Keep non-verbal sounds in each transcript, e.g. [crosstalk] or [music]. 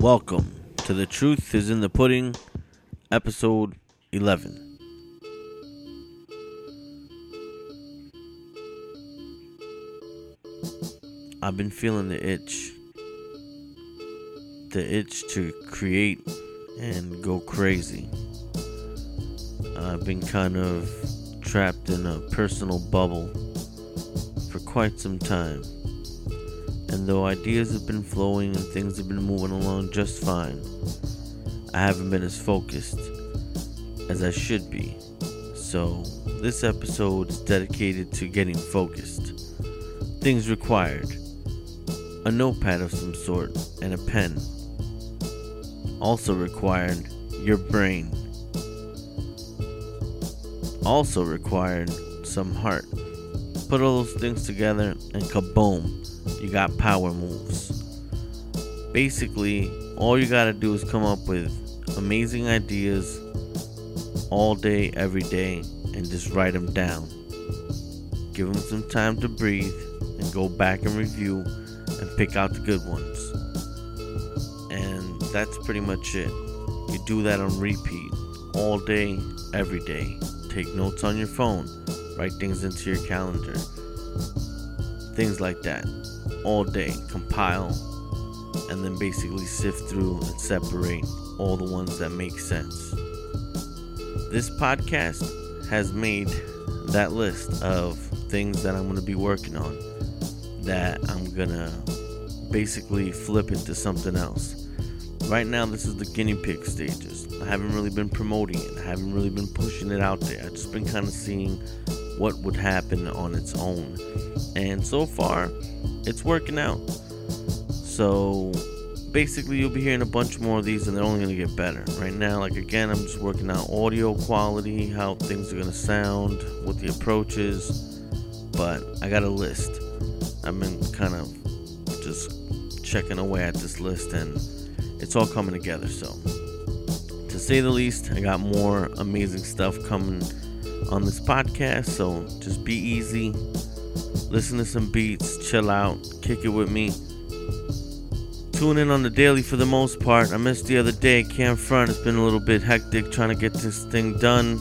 Welcome to The Truth is in the Pudding, episode 11. I've been feeling the itch. The itch to create and go crazy. I've been kind of trapped in a personal bubble for quite some time. And though ideas have been flowing and things have been moving along just fine, I haven't been as focused as I should be. So, this episode is dedicated to getting focused. Things required a notepad of some sort and a pen. Also required your brain. Also required some heart. Put all those things together and kaboom you got power moves. Basically, all you gotta do is come up with amazing ideas all day, every day, and just write them down. Give them some time to breathe and go back and review and pick out the good ones. And that's pretty much it. You do that on repeat all day, every day. Take notes on your phone, write things into your calendar, things like that all day, compile, and then basically sift through and separate all the ones that make sense. This podcast has made that list of things that I'm going to be working on that I'm going to basically flip into something else. Right now, this is the guinea pig stages. I haven't really been promoting it, I haven't really been pushing it out there. I've just been kind of seeing what would happen on its own. And so far, it's working out. So basically you'll be hearing a bunch more of these and they're only going to get better. Right now, like again, I'm just working out audio quality, how things are going to sound, what the approach is. But I got a list. I've been kind of just checking away at this list and it's all coming together. So, to say the least, I got more amazing stuff coming on this podcast. So, just be easy listen to some beats, chill out, kick it with me. Tune in on the daily for the most part. I missed the other day, can't front. It's been a little bit hectic trying to get this thing done.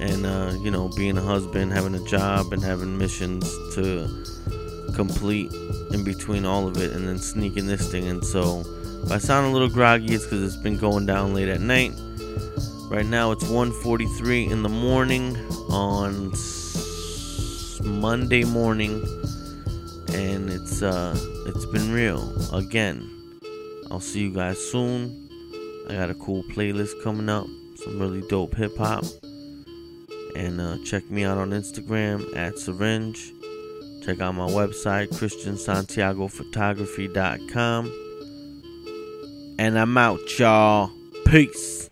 And, uh, you know, being a husband, having a job, and having missions to complete in between all of it, and then sneaking this thing in. So, if I sound a little groggy, it's because it's been going down late at night. Right now, it's 1:43 in the morning on Monday morning, and it's uh it's been real again. I'll see you guys soon. I got a cool playlist coming up, some really dope hip hop, and uh, check me out on Instagram at Syringe. Check out my website ChristianSantiagoPhotography.com, and I'm out, y'all. Peace.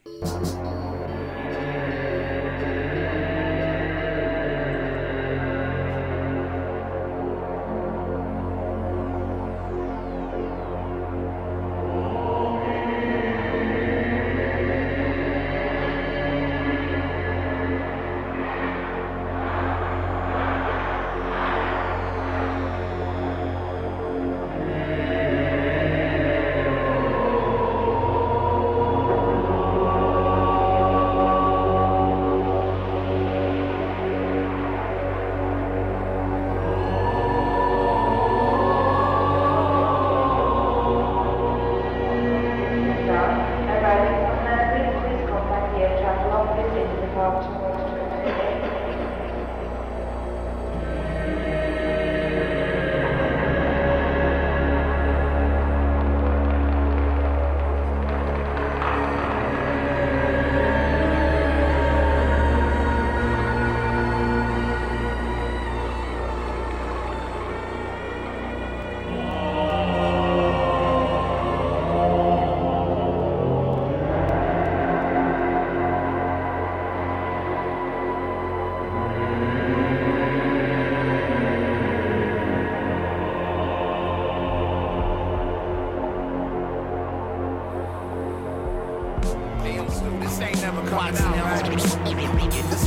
Watts now. This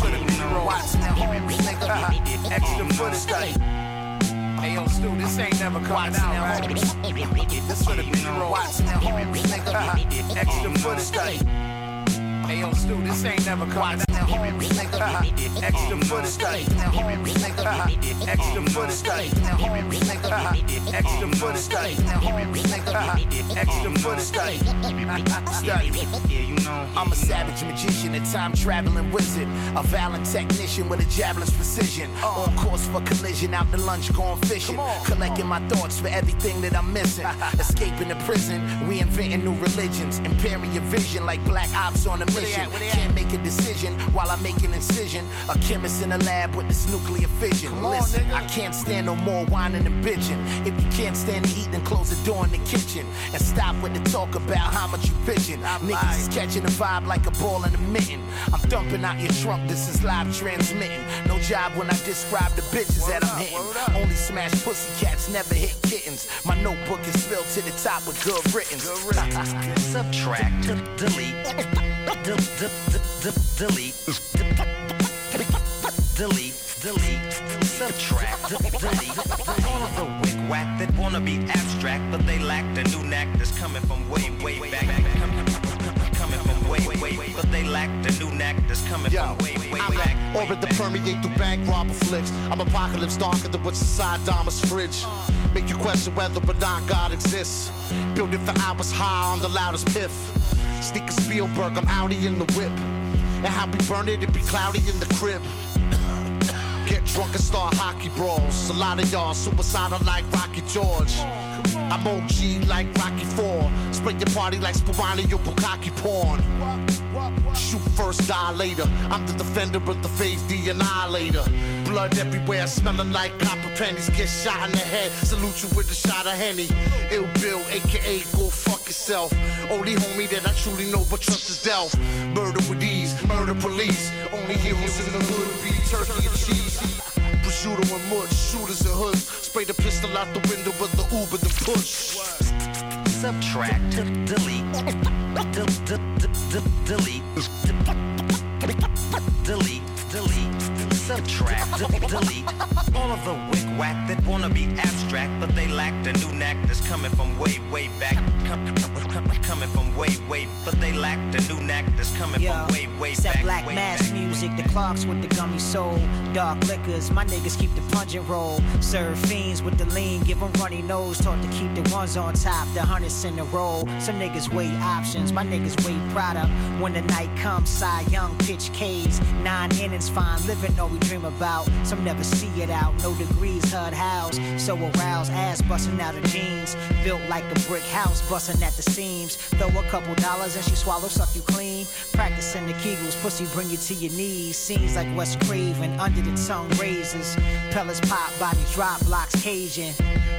for the B-roll. Nigga. Extra. Hey yo, Stu, this ain't never coming right? This for the nigga. Extra footage. Hey yo, Stu, this ain't never coming out. Extra footage study. Extra footage study. Extra footage study. Extra footage study. Study. I'm a savage magician, a time traveling wizard, a violent technician with a javelin's precision. On course for collision, out the lunch going fishing, collecting my thoughts for everything that I'm missing. Escaping the prison, reinventing new religions, impairing your vision like black ops on a mission. Can't make a decision while I'm making incision. A chemist in a lab with this nuclear fission. Listen, I can't stand no more whining and bitching. If you can't stand the heat, then close the door in the kitchen and stop with the talk about how much you bitching. Niggas is catching the vibe like a ball in a mitten. I'm dumping out your trunk, this is live transmitting. No job when I describe the bitches that I'm hitting. Only smash pussy cats, never hit kittens. My notebook is filled to the top with good written. [laughs] Subtract, delete, [laughs] delete, delete, delete, subtract, delete. All of the wick whack that wanna be abstract, but they lack the new knack that's coming from way, way back. Coming from way, way, way, but they lack the new knack that's coming Yo, from way, way I'm back. orbit to permeate through bank robber flicks. I'm apocalypse darker than what's inside Dahmer's fridge. Make you question whether or not God exists. Build it for hours high on the loudest piff. Sneaker Spielberg, I'm outie in the whip. And how we burn it, it be cloudy in the crib. And start hockey brawls. A lot of y'all suicidal like Rocky George. I'm OG like Rocky 4. Spray your party like Spirani or Bukaki porn. Shoot first, die later. I'm the defender of the faith, the annihilator. Blood everywhere, smelling like copper pennies. Get shot in the head, salute you with a shot of Henny. Ill Bill, aka go fuck yourself. Only homie that I truly know but trust is Delph. Murder with ease, murder police. Only heroes in the hood be turkey and cheese. Prosciutto and mush, shooters and hoods. Spray the pistol out the window with the Uber, the push. subtract, delete, del- del- del- del- delete, delete, delete, subtract, del- delete. All of the wick whack that wanna be abstract, but they lack the new knack that's coming from way, way back. Com- com- com- Coming from way, way, but they lack the new knack that's coming Yo, from way, way it's that black way mass back. music, the clocks with the gummy soul, dark liquors. My niggas keep the pungent roll. Serve fiends with the lean, give 'em runny nose. Taught to keep the ones on top, the hundreds in a row. Some niggas weigh options, my niggas weigh product. When the night comes, Cy Young pitch K's. Nine innings, fine living, we dream about. Some never see it out, no degrees, HUD house. So aroused, ass busting out of jeans. Built like a brick house, busting at the seams. Throw a couple dollars and she swallow, suck you clean. Practicing the Kegels, pussy bring you to your knees. Scenes like Wes Craven, under the tongue razors. Pellets pop, bodies drop, blocks Cajun.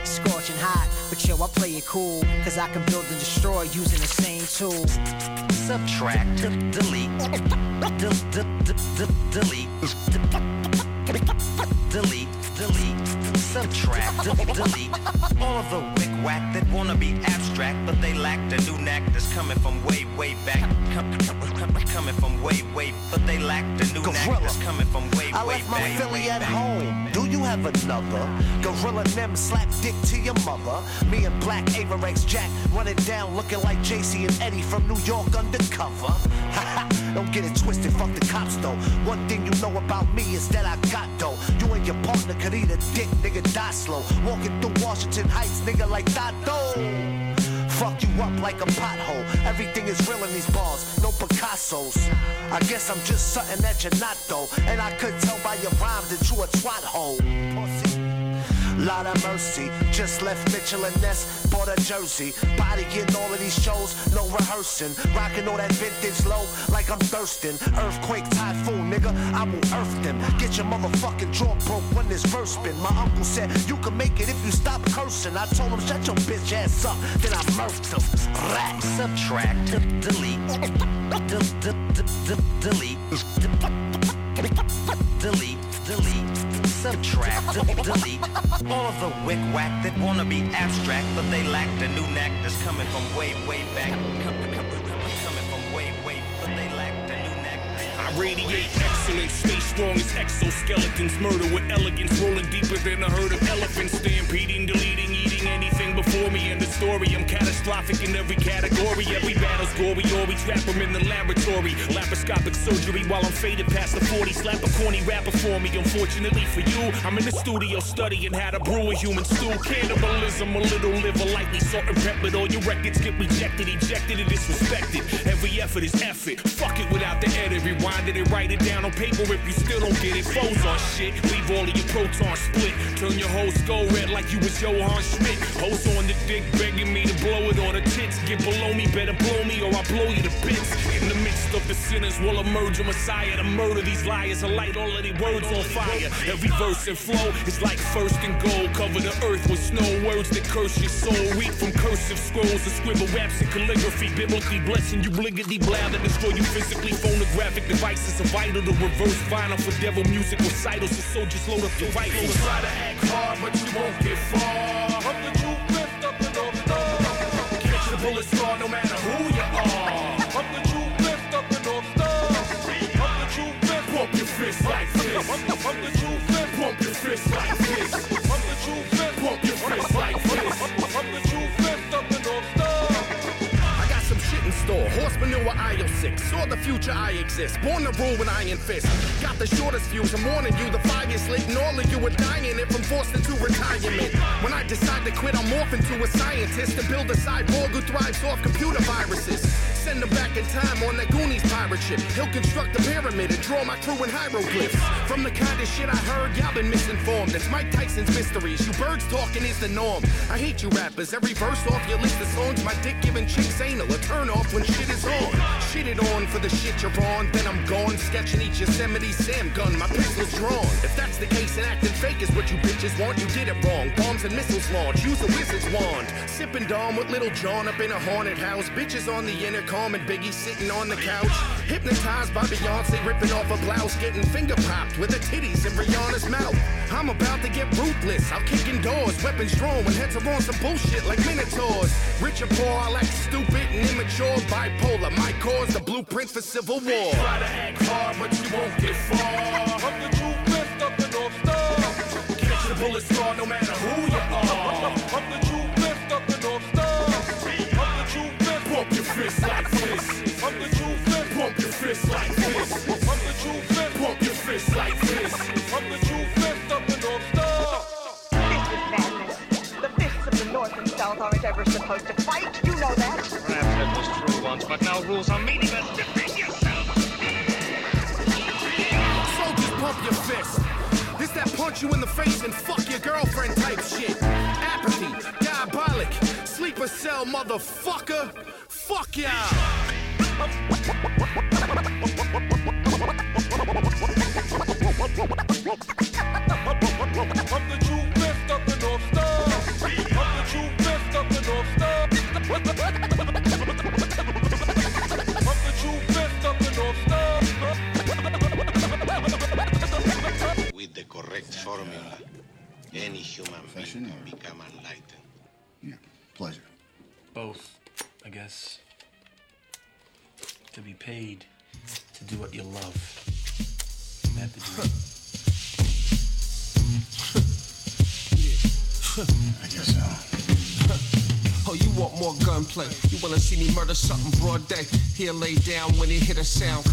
Scorching hot, but yo, I play it cool. Cause I can build and destroy using the same tools. subtract, delete, [laughs] del- del- del- del- delete, delete, delete, subtract, delete. All the whack that wanna be abstract, but they lack the new knack that's coming from way, way back. Com- com- com- Coming from way, way, but they lack the new knack that's coming from way, I way left my back. Philly at back. home. Do you have another? Gorilla Nem slap dick to your mother. Me and Black Averex Jack running down looking like JC and Eddie from New York undercover. [laughs] Don't get it twisted, fuck the cops though. One thing you know about me is that I got dough. You and your partner could eat a dick, nigga, die slow. Walking through Washington Heights, nigga, like Fuck you up like a pothole. Everything is real in these bars, no Picasso's. I guess I'm just something that you're not though. And I could tell by your rhymes that you a twat hole. Lot of mercy, just left Mitchell and Ness, bought a jersey. Body in all of these shows, no rehearsing. Rocking all that vintage low like I'm thirsting. Earthquake, typhoon, nigga, I will earth them. Get your motherfucking jaw broke when this verse spin. My uncle said, You can make it if you stop cursing. I told him, Shut your bitch ass up, then I murked him. Rat. subtract, delete, del- del- del- del- delete, delete, delete, subtract, del- delete. All of the wick whack that wanna be abstract, but they lack the new knack that's coming from way, way back. Com- com- com- Coming from way, way, but they lack the new knack. I radiate excellence, strong as exoskeletons. Murder with elegance, rolling deeper than a herd of elephants. Stampeding, deleting, eating anything before me. And the story, I'm catastrophic in every category. Every battle's gory, or we trap them in the laboratory. Laparoscopic surgery while I'm faded past the 40. Slap a corny rapper for me. Unfortunately for you, I'm in the studio studying how to brew a human stew. Cannibalism, a little liver, lightly salt and peppered. All your records get rejected, ejected, and disrespected. Every effort is effort. Fuck it without the edit. Rewind it and write it down on paper if you still don't get it. Foes on shit. Leave all of your protons split. Turn your whole skull red like you was Johann Schmidt. Hoes on the dick begging me to blow it on the tits. Get below me, better blow me or I blow you to bits. The of the sinners will emerge a messiah to murder these liars and light all of their words on fire. Every verse and flow is like first and gold. Cover the earth with snow words that curse your soul. Read from cursive scrolls and scribble raps and calligraphy. Biblically blessing you, bliggity blah that destroy you physically. Phonographic devices are vital to reverse vinyl for devil music recitals. So soldiers load up the rifles. Try to act hard, but you won't get far. Up the truth, lift up the Catch the bullet scar no matter who you are. And I got some shit in store. Horse manure, IO 6. Saw the future, I exist. Born to rule with iron fist. Got the shortest fuse. I'm warning you, the fire's lit, and all of you are dying if I'm forced into retirement. When I decide to quit, I'm morph into a scientist to build a cyborg who thrives off computer viruses. Send back in time on that Goonies pirate ship. He'll construct a pyramid and draw my crew in hieroglyphs. From the kind of shit I heard, y'all been misinformed. It's Mike Tyson's mysteries. You birds talking is the norm. I hate you rappers. Every verse off your list of songs, my dick giving chicks anal. A turn off when shit is on. Shit it on for the shit you're on. Then I'm gone, sketching each Yosemite Sam gun. My pistol's drawn. If that's the case and acting fake is what you bitches want, you did it wrong. Bombs and missiles launch. Use a wizard's wand. Sipping Dom with Lil Jon up in a haunted house. Bitches on the intercom and Biggie sitting on the couch. Hypnotized by Beyonce ripping off a blouse, getting finger popped with her titties in Rihanna's mouth. I'm about to get ruthless. I'll kick in doors, weapons drawn when heads are on some bullshit like minotaurs. Rich or poor, I'll act stupid and immature. Bipolar, my cause, the blueprint for civil war. Try to act hard, but you won't get far. Up the truth, lift up the North Star. Catch the bullet scar no matter who rules. Defend yourself. Soldiers pump your fist. This that punch you in the face and fuck your girlfriend type shit. Apathy, diabolic, sleeper cell motherfucker. Fuck y'all. Human being can become enlightened. Yeah, pleasure. Both, I guess. To be paid to do what you love. That the dream. I guess so. [laughs] Oh, you want more gunplay? You wanna see me murder something broad day? Here lay down when it hit a sound.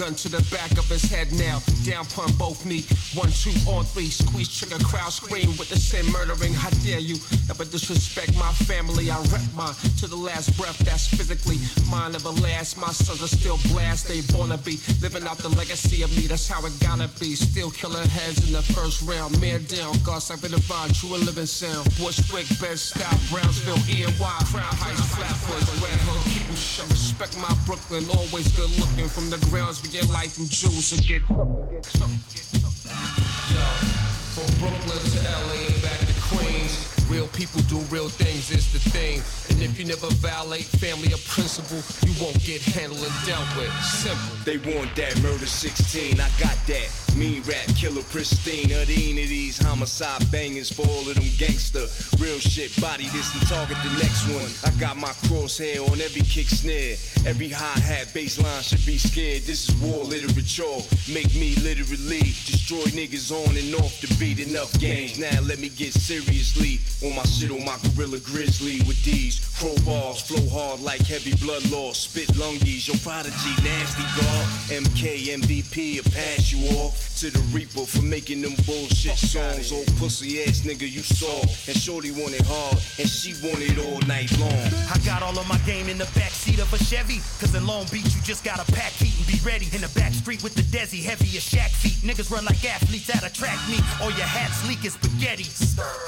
Gun to the back of his head now. Down pun both knee. One, two, on three. Squeeze trigger, crowd scream with the sin murdering. How dare you ever disrespect my family? I rep mine to the last breath. That's physically mine never last. My sons are still blast. They to be living out the legacy of me. That's how it gotta be. Still killing heads in the first round. Man down, God's like the divine, true and living sound. Bushwick, Bed-Stuy, Brownsville, EY, Crown Heights, Flatbush, Red Hook, 'em. Respect my Brooklyn, always good looking from the grounds we get life and jewels and get. Yo, from Brooklyn to LA and back to Queens. Real people do real things is the thing. And if you never violate family or principle, you won't get handled and dealt with. Simple. They want that murder 16, I got that. Mean rap killer pristine. Of of these homicide bangers for all of them gangster. Real shit, body this and target the next one. I got my crosshair on every kick snare. Every hi hat, baseline should be scared. This is war literature. Make me literally destroy niggas on and off the beat. Enough games. Now let me get seriously on my shit on my gorilla grizzly with these crowbars. Flow hard like heavy blood loss. Spit lungies. Your prodigy, nasty guard. MK, MVP, a pass you off to the Reaper for making them bullshit songs. Old pussy ass nigga you saw. And Shorty wanted hard, and she wanted all night long. I got all of my game in the backseat of a Chevy. Cause in Long Beach, you just gotta pack heat and be ready. In the back street with the Desi, heavy as Shaq feet. Niggas run like athletes at a track meet. All your hats leak as spaghetti.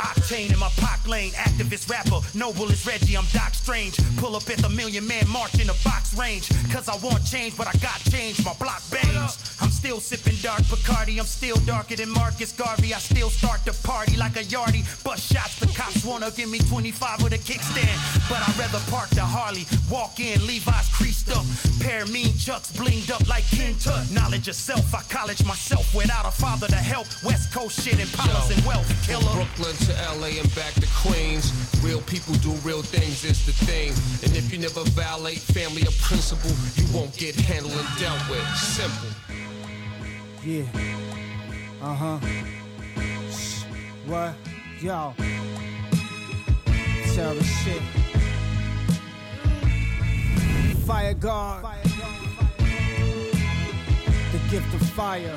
Octane in my Pac lane, activist rapper. Noble is Reggie, I'm Doc Strange. Pull up at the Million Man March in the box range. Cause I want change, but I got change. My block bangs. I'm still sipping dark Bacardi. I'm still darker than Marcus Garvey. I still start the party like a yardie. Bust shots, the cops wanna give me 25 with a kickstand. But I'd rather park the Harley. Walk in, Levi's creased up. Pair mean chucks blinged up like King Tut. Knowledge of self, I college myself without a father to help. West Coast shit and powers and wealth. Killer. Brooklyn to LA and back to Queens. Real people do real things is the thing. And if you never violate family or principle, you won't get handled and dealt with. Simple. Yeah. Uh huh. Shh. What? Yo. Tell the shit. Fire guard. The gift of fire.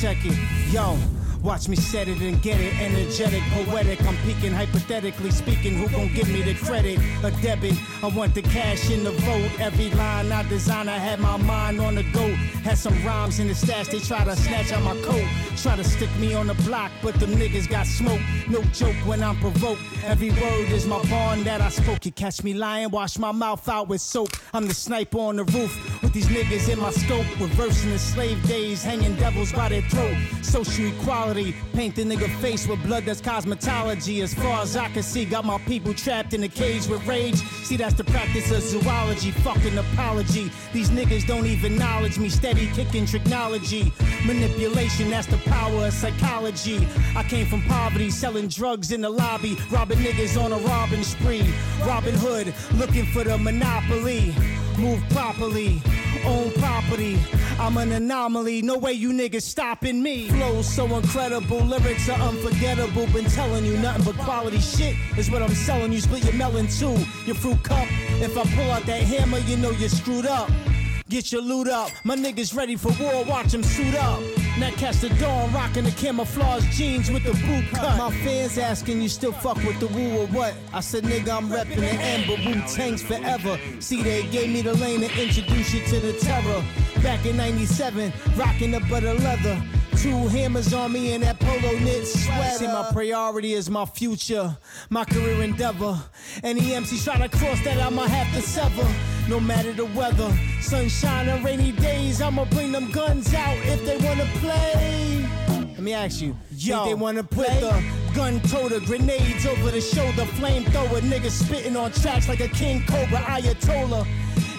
Check it. Yo. Watch me set it and get it. Energetic, poetic. I'm peaking, hypothetically speaking. Who gon' give me the credit? A debit. I want the cash in the vote. Every line I design, I had my mind on the goat. Had some rhymes in the stash, they try to snatch out my coat. Try to stick me on the block, but them niggas got smoke. No joke when I'm provoked. Every word is my bond that I spoke. You catch me lying, wash my mouth out with soap. I'm the sniper on the roof these niggas in my scope. Reversing the slave days, hanging devils by their throat. Social equality, paint the nigga face with blood that's cosmetology. As far as I can see, got my people trapped in a cage with rage. See, that's the practice of zoology. Fucking apology. These niggas don't even acknowledge me. Steady kicking technology. Manipulation, that's the power of psychology. I came from poverty, selling drugs in the lobby, robbing niggas on a robbing spree. Robin Hood, looking for the monopoly. Move properly, own property. I'm an anomaly, no way you niggas stopping me. Flow so incredible, lyrics are unforgettable. Been telling you nothing but quality shit is what I'm selling you. Split your melon too, your fruit cup. If I pull out that hammer, you know you're screwed up. Get your loot up, my niggas ready for war, watch them suit up. Now catch the dawn, rocking the camouflage jeans with the boot cut. My fans asking you still fuck with the woo or what? I said nigga I'm reppin' the amber Wu Tang's forever. See they gave me the lane to introduce you to the terror. Back in 97, rocking the butter leather. Two hammers on me and that polo knit sweater. See, my priority is my future, my career endeavor. Any MC try to cross that, I'ma have to sever. No matter the weather, sunshine or rainy days, I'ma bring them guns out if they wanna play. Let me ask you, Yo, think they wanna play? the gun toter, grenades over the shoulder, flamethrower, niggas spitting on tracks like a king cobra, Ayatollah.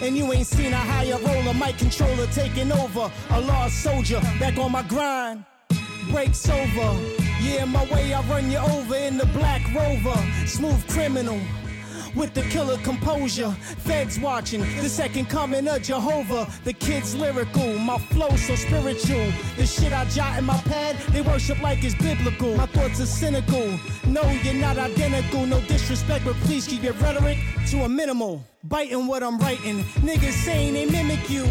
And you ain't seen a higher roller, mic controller taking over. A lost soldier, back on my grind. Breaks over. Yeah, my way I run you over in the black rover. Smooth criminal. With the killer composure, feds watching, the second coming of Jehovah. The kid's lyrical, my flow so spiritual. The shit I jot in my pad, they worship like it's biblical. My thoughts are cynical. No, you're not identical, no disrespect, but please keep your rhetoric to a minimal. Biting what I'm writing, niggas saying they mimic you.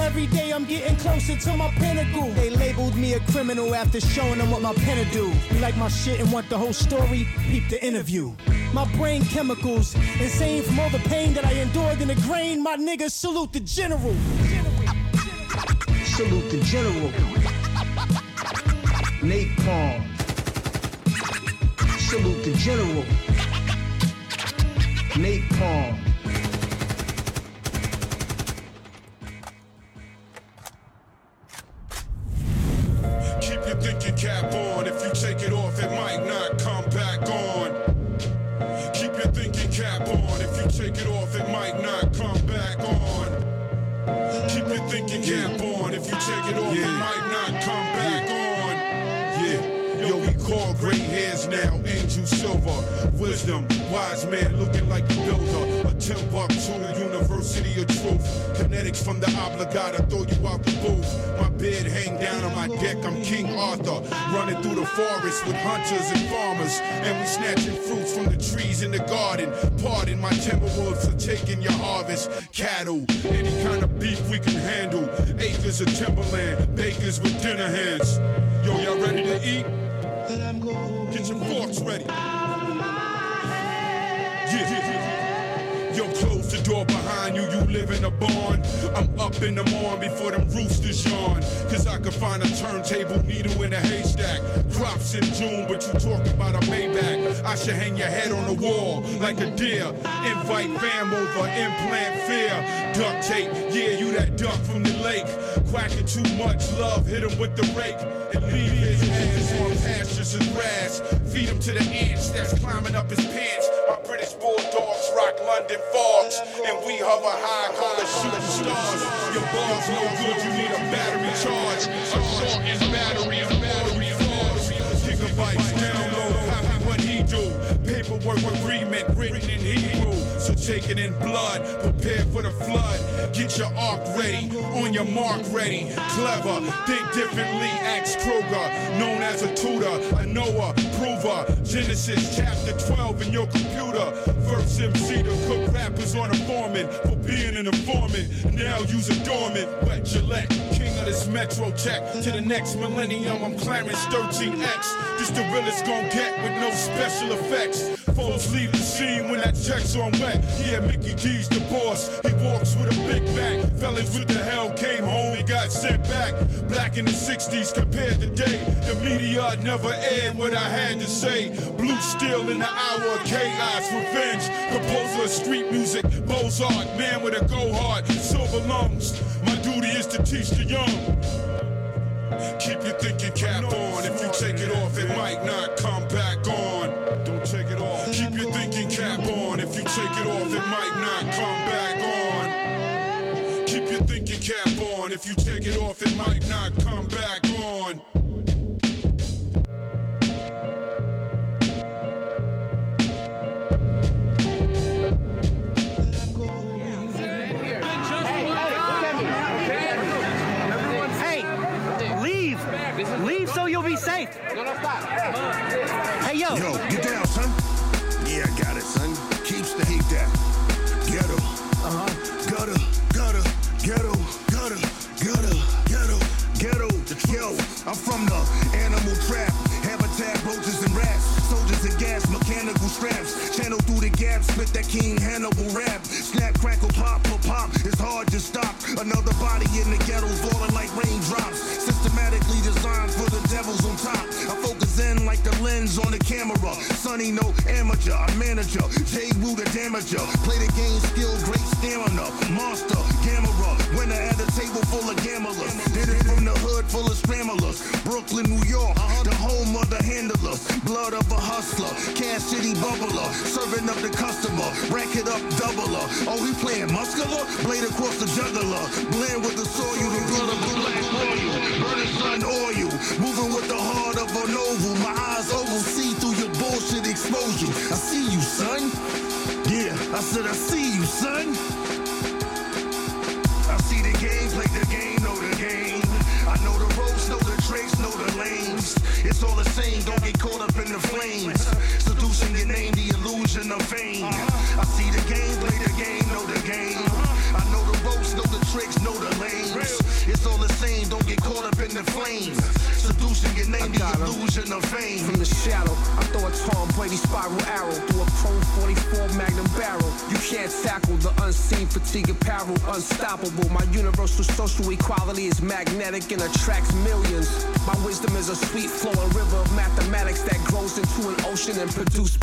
Every day I'm getting closer to my pinnacle. They labeled me a criminal after showing them what my pen do. You like my shit and want the whole story? Peep the interview. My brain chemicals, insane from all the pain that I endured in the grain. My niggas salute the general. Salute the general. Napalm. Salute the general. Napalm. Keep your thinking cap on. If you take it off, it might not come back on. Keep your thinking cap on. If you take it off, it might not come back on. Keep your thinking cap on. If you take it off, it might not come back on. Yeah. Yo, we call gray hairs now angel silver. Wisdom, wise man looking like the builder. A Timbuktu University of truth. Kinetics from the obligata, throw you out the booth. My bed hang down on my deck, I'm King Arthur. Running through the forest with hunters and farmers. And we snatching fruits from the trees in the garden. Pardon my timberwolves for taking your harvest. Cattle, any kind of beef we can handle. Acres of timberland, bakers with dinner hands. Yo, y'all ready to eat? Your forks ready. Yeah. Door behind you, you live in a barn. I'm up in the morning before them roosters yawn. Cause I can find a turntable needle in a haystack. Crops in June, but you talk about a Maybach. I should hang your head on the wall like a deer. Invite fam over, implant fear. Duct tape, yeah, you that duck from the lake. Quacking too much love, hit him with the rake. And leave his ass on pastures and grass. Feed him to the ants that's climbing up his pants. My British bulldogs rock London fogs. And we hover high, call us shooting stars. Your bars no good, you need a battery charge. And battery and battery Paperwork agreement written in Hebrew. So take it in blood, prepare for the flood. Get your ark ready, on your mark ready. Clever, think differently, ask Kroger. Known as a tutor, a Noah, prover. Genesis chapter 12 in your computer. First MC to cook rappers on a foreman for being an informant. Now use a dormant, wet Gillette. King of this Metro Tech. To the next millennium, I'm Clarence 13X. This the realest gon' get with no special effects. Foes leave the scene when that check's on wet. Yeah, Mickey D's the boss. He walks with a big back. Fellas with the hell came home, he got sent back. Black in the 60s compared to today. The media never aired what I had to say. Blue steel in the hour of chaos. Revenge. Composer of street music. Mozart. Man with a go hard. Silver lungs. My duty is to teach the young. Keep your thinking cap on. If you take it off, it might not come back might not come back on. Keep your thinking cap on. If you take it off, it might not come back Damager. Play the game, skill, great stamina. Monster, camera. Winner at a table full of gamblers. Did it from the hood full of scramblers. Brooklyn, New York, uh-huh. the home of the handlers. Blood of a hustler. Cash City bubbler. Serving up the customer. Rack it up, doubler. Oh, he playing muscular? Blade across the juggler. Blend with the soil, the blood of the black royal. Burning sun oil. Moving with the heart of a oval. My eyes oval. See through your bullshit exposure. I see you, son. I said I see you, son. I see the game, play the game, know the game. I know the ropes, know the tricks, know the lanes. It's all the same, don't get caught up in the flames. Seducing your name, the illusion of fame. I see the game, play the game, know the game. I know the ropes, know the tricks, know the lanes. It's all the same, don't get caught up in the flames. Seducing your name, the illusion of fame. From the shadow, I throw a Tom Brady spiral arrow through a Chrome 44 Magnum barrel. You can't tackle the unseen fatigue apparel, unstoppable. My universal social equality is magnetic and attracts millions. My wisdom is a sweet flowing river of mathematics that grows into an ocean and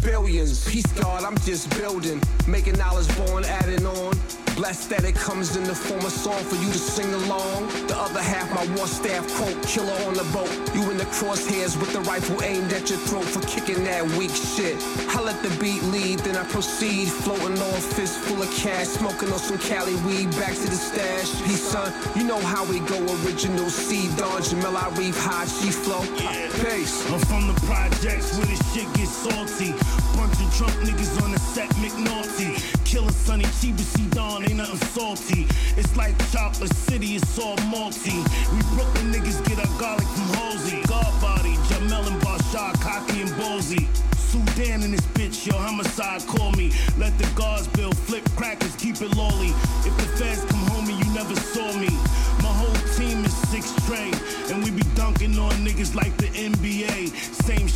billions. Peace God, I'm just building, making knowledge born, adding on. Blessed that it comes in the form of song for you to sing along. The other half my war staff quote, killer on the boat. You in the crosshairs with the rifle aimed at your throat for kicking that weak shit. I let the beat lead, then I proceed. Floating on fist full of cash, smoking on some Cali weed. Back to the stash. Peace, son, you know how we go. Original C, Don Jamel, I reef high, she flow. Pace. I'm from the projects where the shit gets salty. Bunch of drunk niggas on the set, McNaughty. Killer Sonny, TBC Dawn, ain't nothing salty. It's like Chocolate City, it's all malty. We Brooklyn niggas get our garlic from Halsey. God body, Jamel and Bashar, Cocky and Ballsy. Sudan in this bitch, yo, homicide, call me. Let the guards build, flip crackers, keep it lolly. If the feds come home and you never saw me, my whole team is six straight. And we be dunking on niggas like the NBA.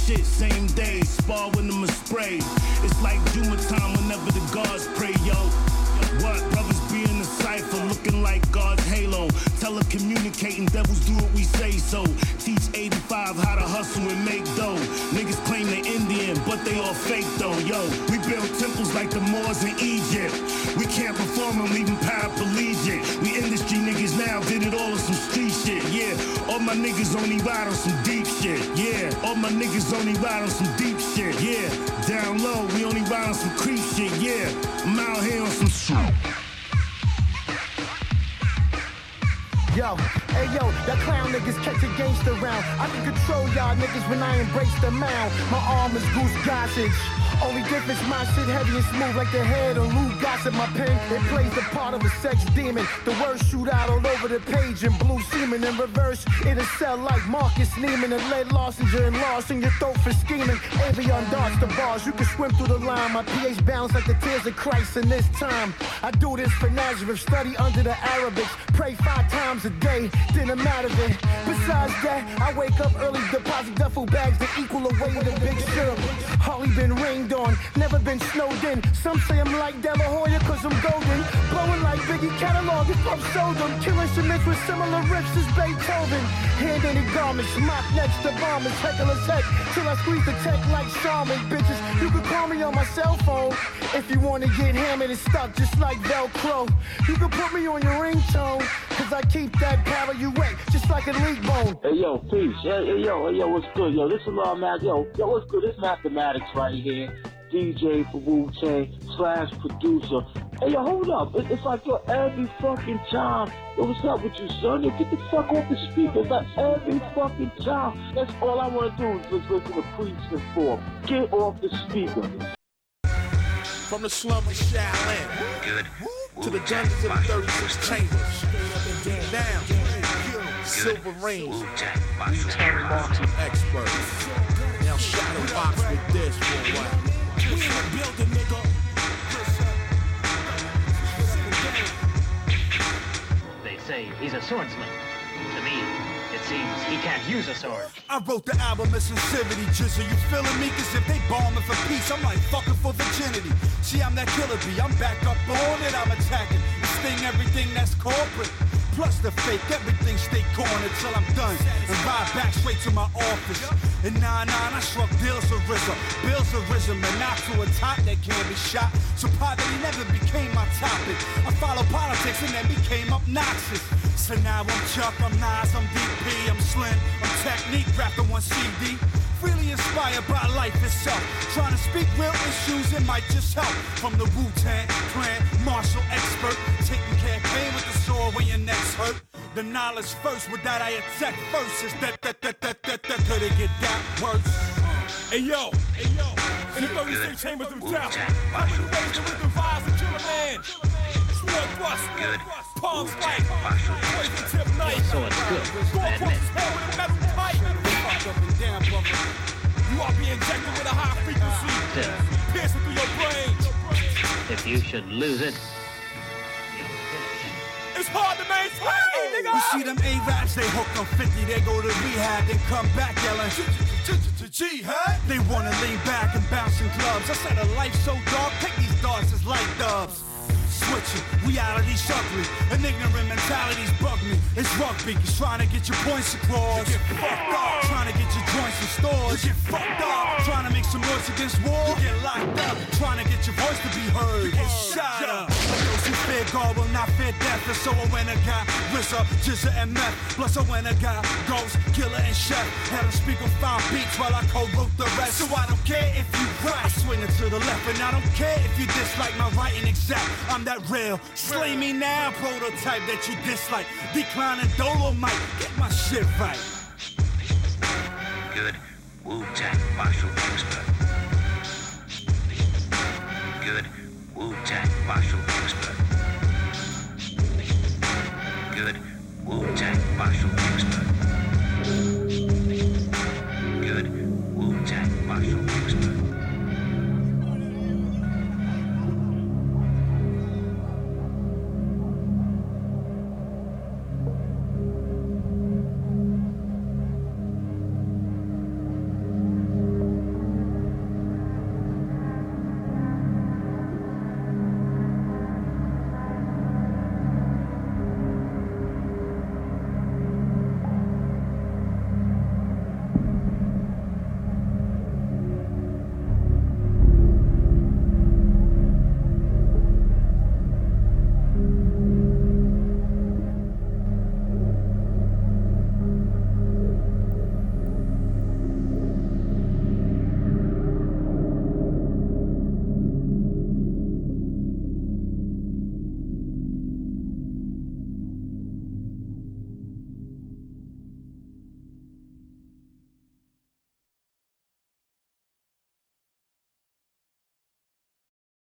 Same shit, same day, spar when them a spray. It's like Juma time whenever the guards pray, yo. What, brothers be in the cipher, looking like God's halo. Telecommunicating, devils do what we say so. Teach 85 how to hustle and make dough. Niggas claim they Indian, but they all fake though, yo. We build temples like the Moors in Egypt. We can't perform leave them paraplegic. We industry niggas now did it all on some street shit, yeah. All my niggas only ride on some deep shit, yeah. All my niggas only ride on some deep shit, yeah. Down low, we only ride on some creep shit, yeah. I'm out here on some shit. Yo, hey yo, that clown niggas catch a gangster round. I can control y'all niggas when I embrace the mound. My arm is Goose Gossage. Only difference, my shit heavy and smooth like the head of Lou Gossett. My pen, it plays the part of a sex demon. The words shoot out all over the page in blue semen. In reverse, it'll sell like Marcus Neiman and lead Larsinger and lost in your throat for scheming. Avion darts the bars, you can swim through the line. My pH balance like the tears of Christ in this time. I do this for Nazareth, study under the Arabics, pray five times a day, then I'm out of it. Besides that, I wake up early, deposit duffel bags that equal the weight of big syrup. Hardly been rained on, never been snowed in. Some say I'm like De La Hoya cause I'm golden. Blowing like Biggie catalog if I'm sold them. Killing cements with similar riffs as Beethoven. Hand any garments, mock next to bombers, heckle tech. Till I squeeze the tech like shaman. Bitches, you can call me on my cell phone. If you wanna get hammered and stuck just like Velcro. You can put me on your ringtone. Cause I keep that power you wet, just like a leak bone. Hey yo, peace. Hey, hey yo, hey yo, what's good? Yo, this is Law Math. Yo, yo, what's good? This Mathematics right here. DJ for Wu Tang slash producer. Hey yo, hold up. It, it's like yo, every fucking time. Yo, what's up with you, son? Yo, get the fuck off the speakers. Like every fucking time. That's all I wanna do is just listen to Preach and Form. Get off the speaker. From the slum of Shaolin Good. to the dungeons of the 36 chambers. Deep down, Silver Rings, Terry Martin experts. Now shadow box with this for a while. In. They say he's a swordsman. To me, it seems he can't use a sword. I wrote the album of sincerity, Jizzle. You feeling me? Cause if they bombing for peace, I'm like fucking for virginity. See, I'm that killer bee. I'm back up on it. I'm attacking. Sting everything that's corporate. Plus the fake, everything stay cornered till I'm done. And ride back straight to my office. In 9-9, I struck deals of RZA. Bills of risen, and not to a top that can't be shot. So poverty never became my topic. I follow politics and then became obnoxious. So now I'm Chuck, I'm Nas, I'm DP, I'm Slim, I'm Technique, rapping one CD. Freely inspired by life itself. Trying to speak real issues, it might just help. From the Wu-Tang clan, martial expert, taking campaign with the sword when your neck's hurt. The knowledge first, with that I attack first. Is that that that that that that could it get that worse? Hey yo, hey yo, in the 36 chambers of death, many ways do we devise to kill a man? Sword thrust, palm spike, poison tip knife, good, Go across his head with a metal pipe. Up and down, brother. You are being injected with a high frequency, Still, piercing through your brain. if you should lose it, It's hard to maintain, oh. nigga. You see them A-raps, they hook on 50, they go to rehab, then come back yelling. Jihad? They wanna lean back and bounce in clubs. I said a life so dark, take these darts as light dubs. Switching. Reality's ugly, and ignorant mentalities bug me. It's rugby, cause trying to get your points across. You get fucked up. Trying to get your joints in stores. You get fucked up. Trying to make some noise against war. You get locked up. Trying to get your voice to be heard. You get shot up. But those who fear God will not fear death. And so I went and got RZA, GZA, and Meth. Plus I went and got Ghost, Killer, and Chef. Had them speak on five beats while I co-wrote the rest. So I don't care if you right. I swing it to the left, and I don't care if you dislike my writing exact. I'm that real. Slay me now, prototype that you dislike. Declining Dolomite. Get my shit right. Good Wu-Tang martial expert. Good Wu-Tang martial expert. Good Wu-Tang martial